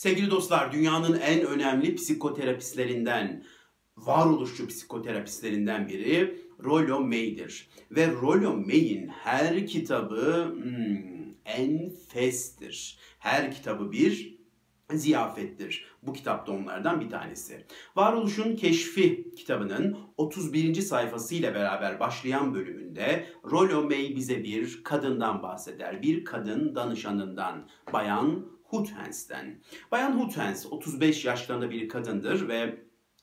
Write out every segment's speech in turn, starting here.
Sevgili dostlar, dünyanın en önemli psikoterapistlerinden, varoluşçu psikoterapistlerinden biri Rollo May'dir. Ve Rollo May'in her kitabı hmm, enfestir. Her kitabı bir ziyafettir. Bu kitap da onlardan bir tanesi. Varoluşun Keşfi kitabının 31. sayfasıyla beraber başlayan bölümünde Rollo May bize bir kadından bahseder. Bir kadın danışanından, Bayan Hutens'ten. Bayan Hutens 35 yaşlarında bir kadındır ve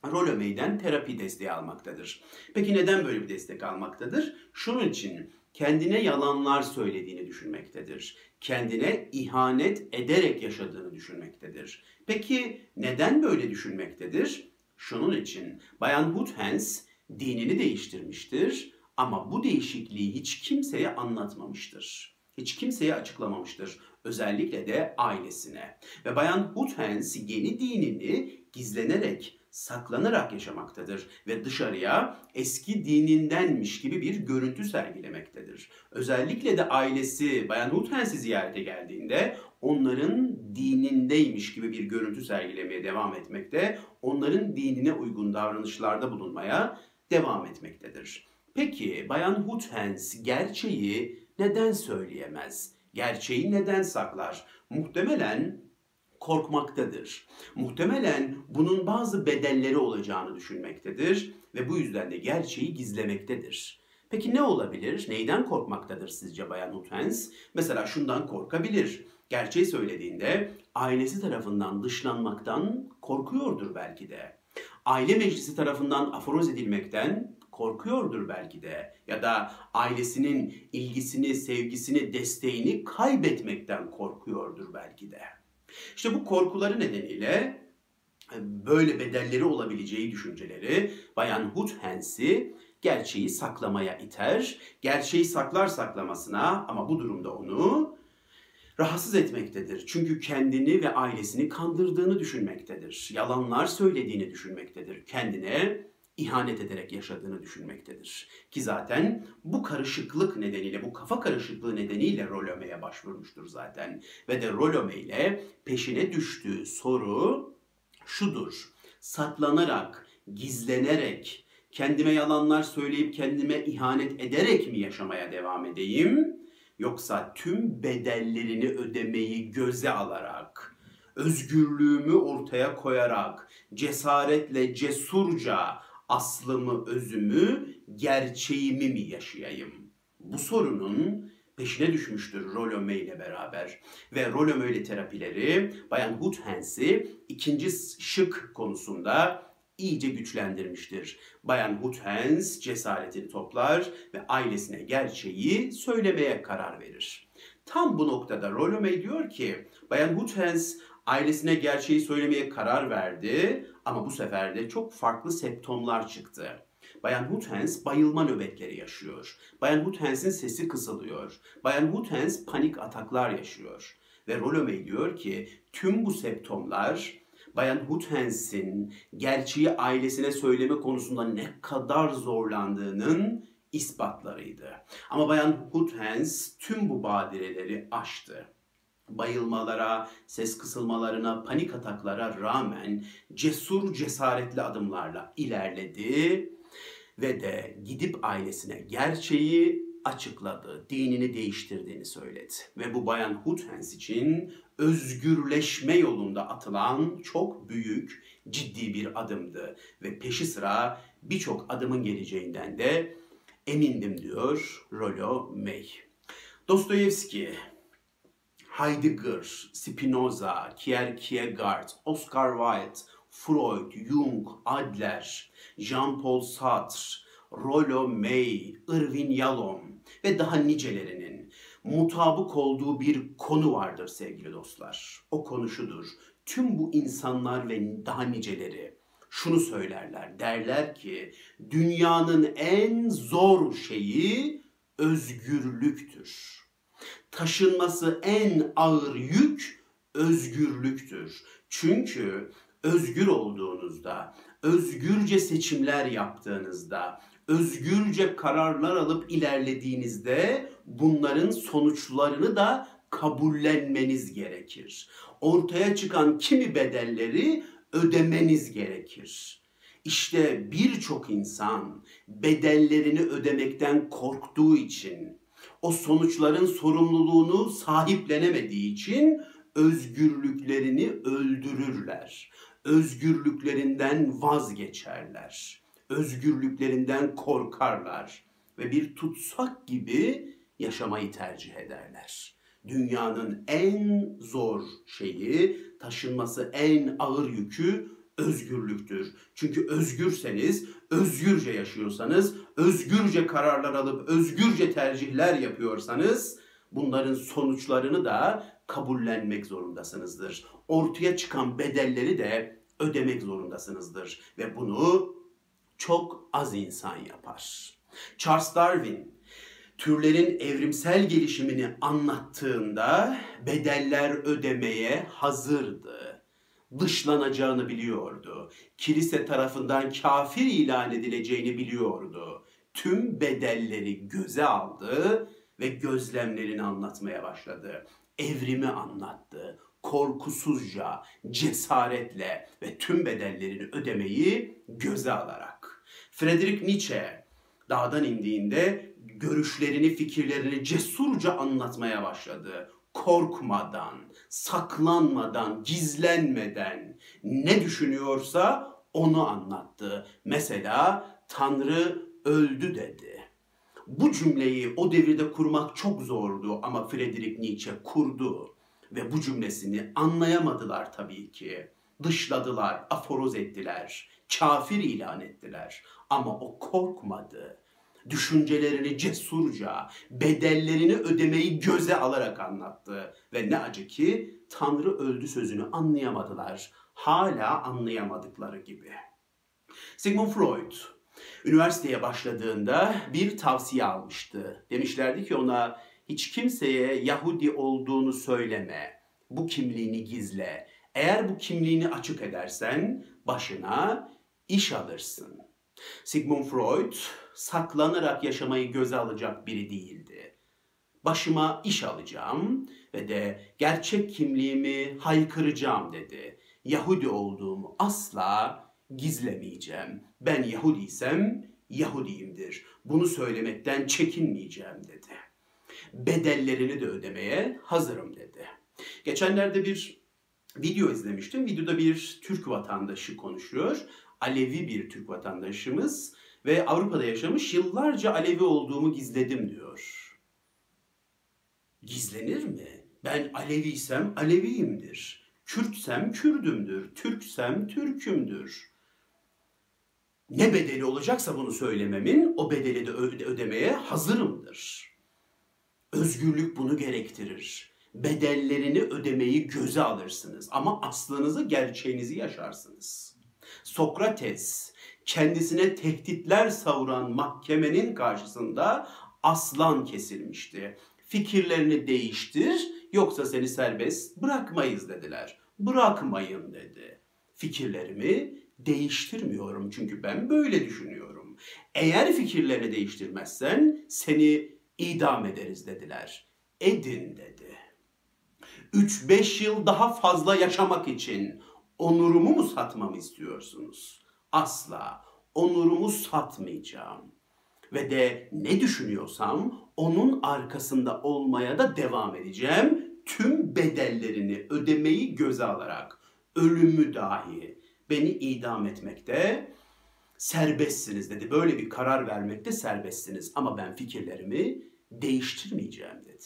Rollo May'den terapi desteği almaktadır. Peki neden böyle bir destek almaktadır? Şunun için kendine yalanlar söylediğini düşünmektedir. Kendine ihanet ederek yaşadığını düşünmektedir. Peki neden böyle düşünmektedir? Şunun için Bayan Hutens dinini değiştirmiştir ama bu değişikliği hiç kimseye anlatmamıştır. Hiç kimseye açıklamamıştır. Özellikle de ailesine. Ve Bayan Hutens yeni dinini gizlenerek saklanarak yaşamaktadır ve dışarıya eski dinindenmiş gibi bir görüntü sergilemektedir. Özellikle de ailesi Bayan Hutens'i ziyarete geldiğinde onların dinindeymiş gibi bir görüntü sergilemeye devam etmekte, onların dinine uygun davranışlarda bulunmaya devam etmektedir. Peki Bayan Hutens gerçeği neden söyleyemez? Gerçeği neden saklar? Muhtemelen korkmaktadır. Muhtemelen bunun bazı bedelleri olacağını düşünmektedir ve bu yüzden de gerçeği gizlemektedir. Peki ne olabilir? Neyden korkmaktadır sizce Bayan Hutens? Mesela şundan korkabilir. Gerçeği söylediğinde ailesi tarafından dışlanmaktan korkuyordur belki de. Aile meclisi tarafından aforoz edilmekten korkuyordur belki de. Ya da ailesinin ilgisini, sevgisini, desteğini kaybetmekten korkuyordur belki de. İşte bu korkuları nedeniyle e, böyle bedelleri olabileceği düşünceleri Bayan Hutens'i gerçeği saklamaya iter. Gerçeği saklar saklamasına ama bu durumda onu rahatsız etmektedir. Çünkü kendini ve ailesini kandırdığını düşünmektedir. Yalanlar söylediğini düşünmektedir. Kendine ihanet ederek yaşadığını düşünmektedir. Ki zaten bu karışıklık nedeniyle, bu kafa karışıklığı nedeniyle Rolöme'ye başvurmuştur zaten. Ve de Rolöme ile peşine düştüğü soru şudur. Saklanarak, gizlenerek, kendime yalanlar söyleyip kendime ihanet ederek mi yaşamaya devam edeyim? Yoksa tüm bedellerini ödemeyi göze alarak, özgürlüğümü ortaya koyarak, cesaretle, cesurca aslımı, özümü, gerçeğimi mi yaşayayım? Bu sorunun peşine düşmüştür Rolome ile beraber. Ve Rolome ile terapileri Bayan Hutens'i ikinci şık konusunda iyice güçlendirmiştir. Bayan Hutens cesaretini toplar ve ailesine gerçeği söylemeye karar verir. Tam bu noktada Rolome diyor ki Bayan Hutens ailesine gerçeği söylemeye karar verdi ama bu sefer de çok farklı septomlar çıktı. Bayan Hutens bayılma nöbetleri yaşıyor. Bayan Hutens'in sesi kısılıyor. Bayan Hutens panik ataklar yaşıyor. Ve Rolomey diyor ki tüm bu septomlar Bayan Hutens'in gerçeği ailesine söyleme konusunda ne kadar zorlandığının ispatlarıydı. Ama Bayan Hutens tüm bu badireleri aştı bayılmalara, ses kısılmalarına, panik ataklara rağmen cesur cesaretli adımlarla ilerledi ve de gidip ailesine gerçeği açıkladı, dinini değiştirdiğini söyledi. Ve bu Bayan Hutens için özgürleşme yolunda atılan çok büyük, ciddi bir adımdı. Ve peşi sıra birçok adımın geleceğinden de emindim diyor Rollo May. Dostoyevski Heidegger, Spinoza, Kierkegaard, Oscar Wilde, Freud, Jung, Adler, Jean-Paul Sartre, Rollo May, Irvin Yalom ve daha nicelerinin mutabık olduğu bir konu vardır sevgili dostlar. O konu şudur. Tüm bu insanlar ve daha niceleri şunu söylerler. Derler ki dünyanın en zor şeyi özgürlüktür taşınması en ağır yük özgürlüktür. Çünkü özgür olduğunuzda, özgürce seçimler yaptığınızda, özgürce kararlar alıp ilerlediğinizde bunların sonuçlarını da kabullenmeniz gerekir. Ortaya çıkan kimi bedelleri ödemeniz gerekir. İşte birçok insan bedellerini ödemekten korktuğu için, o sonuçların sorumluluğunu sahiplenemediği için özgürlüklerini öldürürler. Özgürlüklerinden vazgeçerler. Özgürlüklerinden korkarlar ve bir tutsak gibi yaşamayı tercih ederler. Dünyanın en zor şeyi, taşınması en ağır yükü özgürlüktür. Çünkü özgürseniz, özgürce yaşıyorsanız, özgürce kararlar alıp özgürce tercihler yapıyorsanız bunların sonuçlarını da kabullenmek zorundasınızdır. Ortaya çıkan bedelleri de ödemek zorundasınızdır ve bunu çok az insan yapar. Charles Darwin türlerin evrimsel gelişimini anlattığında bedeller ödemeye hazırdı. Dışlanacağını biliyordu. Kilise tarafından kafir ilan edileceğini biliyordu. Tüm bedelleri göze aldı ve gözlemlerini anlatmaya başladı. Evrimi anlattı. Korkusuzca, cesaretle ve tüm bedellerini ödemeyi göze alarak. Friedrich Nietzsche dağdan indiğinde görüşlerini, fikirlerini cesurca anlatmaya başladı. Korkmadan, saklanmadan, gizlenmeden ne düşünüyorsa onu anlattı. Mesela Tanrı öldü dedi. Bu cümleyi o devirde kurmak çok zordu ama Friedrich Nietzsche kurdu ve bu cümlesini anlayamadılar tabii ki. Dışladılar, aforoz ettiler, kafir ilan ettiler ama o korkmadı düşüncelerini cesurca, bedellerini ödemeyi göze alarak anlattı. Ve ne acı ki Tanrı öldü sözünü anlayamadılar. Hala anlayamadıkları gibi. Sigmund Freud üniversiteye başladığında bir tavsiye almıştı. Demişlerdi ki ona hiç kimseye Yahudi olduğunu söyleme. Bu kimliğini gizle. Eğer bu kimliğini açık edersen başına iş alırsın. Sigmund Freud saklanarak yaşamayı göze alacak biri değildi. Başıma iş alacağım ve de gerçek kimliğimi haykıracağım dedi. Yahudi olduğumu asla gizlemeyeceğim. Ben Yahudiysem Yahudiyimdir. Bunu söylemekten çekinmeyeceğim dedi. Bedellerini de ödemeye hazırım dedi. Geçenlerde bir video izlemiştim. Videoda bir Türk vatandaşı konuşuyor. Alevi bir Türk vatandaşımız ve Avrupa'da yaşamış yıllarca Alevi olduğumu gizledim diyor. Gizlenir mi? Ben Aleviysem Aleviyimdir. Kürtsem Kürdümdür. Türksem Türkümdür. Ne bedeli olacaksa bunu söylememin o bedeli de ödemeye hazırımdır. Özgürlük bunu gerektirir. Bedellerini ödemeyi göze alırsınız ama aslınızı, gerçeğinizi yaşarsınız. Sokrates kendisine tehditler savuran mahkemenin karşısında aslan kesilmişti. Fikirlerini değiştir yoksa seni serbest bırakmayız dediler. Bırakmayın dedi. Fikirlerimi değiştirmiyorum çünkü ben böyle düşünüyorum. Eğer fikirlerini değiştirmezsen seni idam ederiz dediler. Edin dedi. 3-5 yıl daha fazla yaşamak için onurumu mu satmamı istiyorsunuz? Asla onurumu satmayacağım. Ve de ne düşünüyorsam onun arkasında olmaya da devam edeceğim. Tüm bedellerini ödemeyi göze alarak ölümü dahi beni idam etmekte serbestsiniz dedi. Böyle bir karar vermekte serbestsiniz ama ben fikirlerimi değiştirmeyeceğim dedi.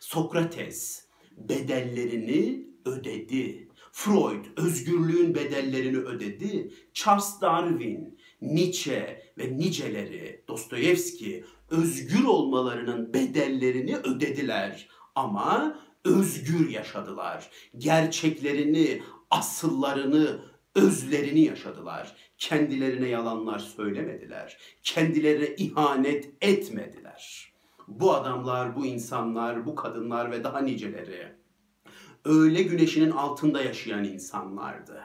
Sokrates bedellerini ödedi. Freud özgürlüğün bedellerini ödedi. Charles Darwin, Nietzsche ve niceleri, Dostoyevski özgür olmalarının bedellerini ödediler. Ama özgür yaşadılar. Gerçeklerini, asıllarını, özlerini yaşadılar. Kendilerine yalanlar söylemediler. Kendilerine ihanet etmediler. Bu adamlar, bu insanlar, bu kadınlar ve daha niceleri öğle güneşinin altında yaşayan insanlardı.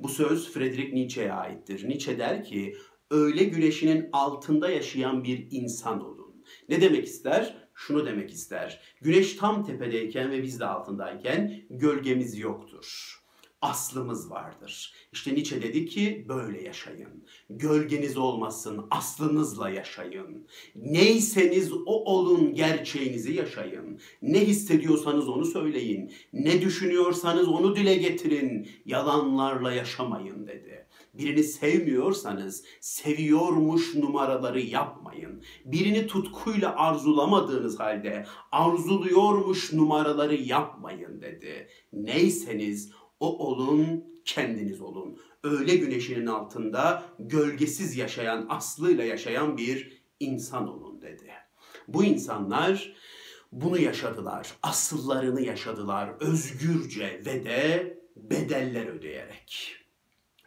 Bu söz Friedrich Nietzsche'ye aittir. Nietzsche der ki, öğle güneşinin altında yaşayan bir insan olun. Ne demek ister? şunu demek ister. Güneş tam tepedeyken ve biz de altındayken gölgemiz yoktur aslımız vardır. İşte Nietzsche dedi ki böyle yaşayın. Gölgeniz olmasın, aslınızla yaşayın. Neyseniz o olun, gerçeğinizi yaşayın. Ne hissediyorsanız onu söyleyin. Ne düşünüyorsanız onu dile getirin. Yalanlarla yaşamayın dedi. Birini sevmiyorsanız seviyormuş numaraları yapmayın. Birini tutkuyla arzulamadığınız halde arzuluyormuş numaraları yapmayın dedi. Neyseniz o olun, kendiniz olun. Öğle güneşinin altında gölgesiz yaşayan, aslıyla yaşayan bir insan olun dedi. Bu insanlar bunu yaşadılar. Asıllarını yaşadılar özgürce ve de bedeller ödeyerek.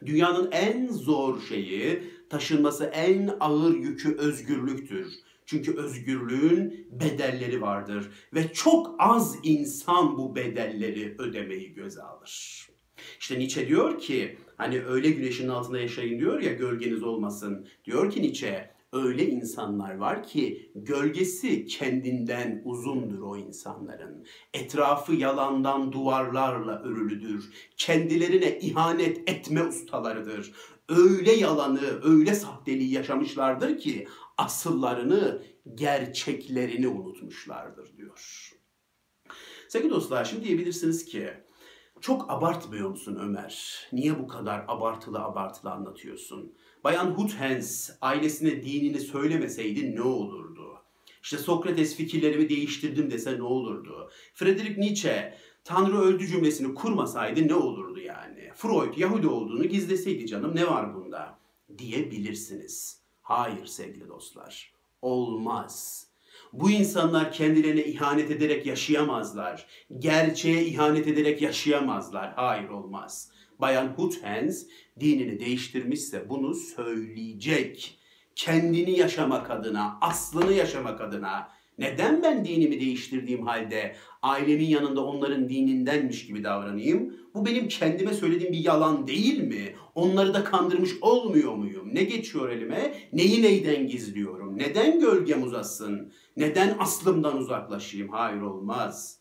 Dünyanın en zor şeyi, taşınması en ağır yükü özgürlüktür. Çünkü özgürlüğün bedelleri vardır ve çok az insan bu bedelleri ödemeyi göze alır. İşte Nietzsche diyor ki hani öyle güneşin altında yaşayın diyor ya gölgeniz olmasın. Diyor ki Nietzsche öyle insanlar var ki gölgesi kendinden uzundur o insanların. Etrafı yalandan duvarlarla örülüdür. Kendilerine ihanet etme ustalarıdır. Öyle yalanı, öyle sahteliği yaşamışlardır ki asıllarını, gerçeklerini unutmuşlardır diyor. Sevgili dostlar şimdi diyebilirsiniz ki çok abartmıyor musun Ömer? Niye bu kadar abartılı abartılı anlatıyorsun? Bayan Huthens ailesine dinini söylemeseydi ne olurdu? İşte Sokrates fikirlerimi değiştirdim dese ne olurdu? Friedrich Nietzsche Tanrı öldü cümlesini kurmasaydı ne olurdu yani? Freud Yahudi olduğunu gizleseydi canım ne var bunda? Diyebilirsiniz. Hayır sevgili dostlar. Olmaz. Bu insanlar kendilerine ihanet ederek yaşayamazlar. Gerçeğe ihanet ederek yaşayamazlar. Hayır olmaz. Bayan Huthens dinini değiştirmişse bunu söyleyecek. Kendini yaşamak adına, aslını yaşamak adına. Neden ben dinimi değiştirdiğim halde ailemin yanında onların dinindenmiş gibi davranayım? Bu benim kendime söylediğim bir yalan değil mi? Onları da kandırmış olmuyor muyum? Ne geçiyor elime? Neyi neyden gizliyorum? Neden gölgem uzatsın? Neden aslımdan uzaklaşayım? Hayır olmaz.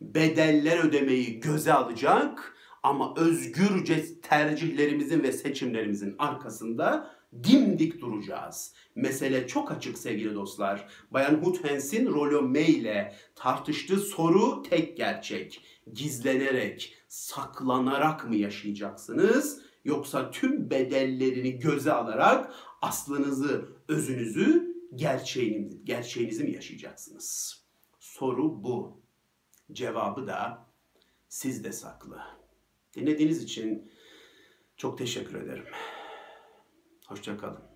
Bedeller ödemeyi göze alacak ama özgürce tercihlerimizin ve seçimlerimizin arkasında dimdik duracağız. Mesele çok açık sevgili dostlar. Bayan Huthens'in Rollo May ile tartıştığı soru tek gerçek. Gizlenerek, saklanarak mı yaşayacaksınız? Yoksa tüm bedellerini göze alarak aslınızı, özünüzü, gerçeğinizi, gerçeğinizi mi yaşayacaksınız? Soru bu. Cevabı da sizde saklı. Dinlediğiniz için çok teşekkür ederim. Hoşçakalın.